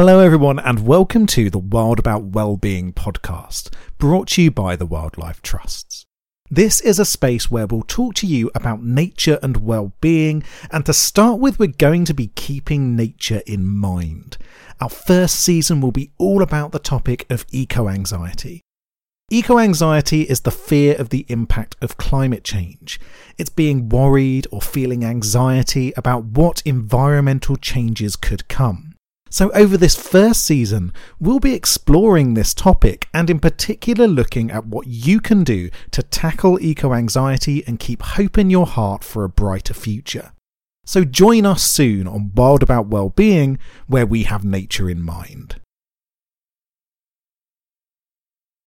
Hello, everyone, and welcome to the Wild About Wellbeing podcast, brought to you by the Wildlife Trusts. This is a space where we'll talk to you about nature and well-being, and to start with, we're going to be keeping nature in mind. Our first season will be all about the topic of eco-anxiety. Eco-anxiety is the fear of the impact of climate change. It's being worried or feeling anxiety about what environmental changes could come. So, over this first season, we'll be exploring this topic and, in particular, looking at what you can do to tackle eco anxiety and keep hope in your heart for a brighter future. So, join us soon on Wild About Wellbeing, where we have nature in mind.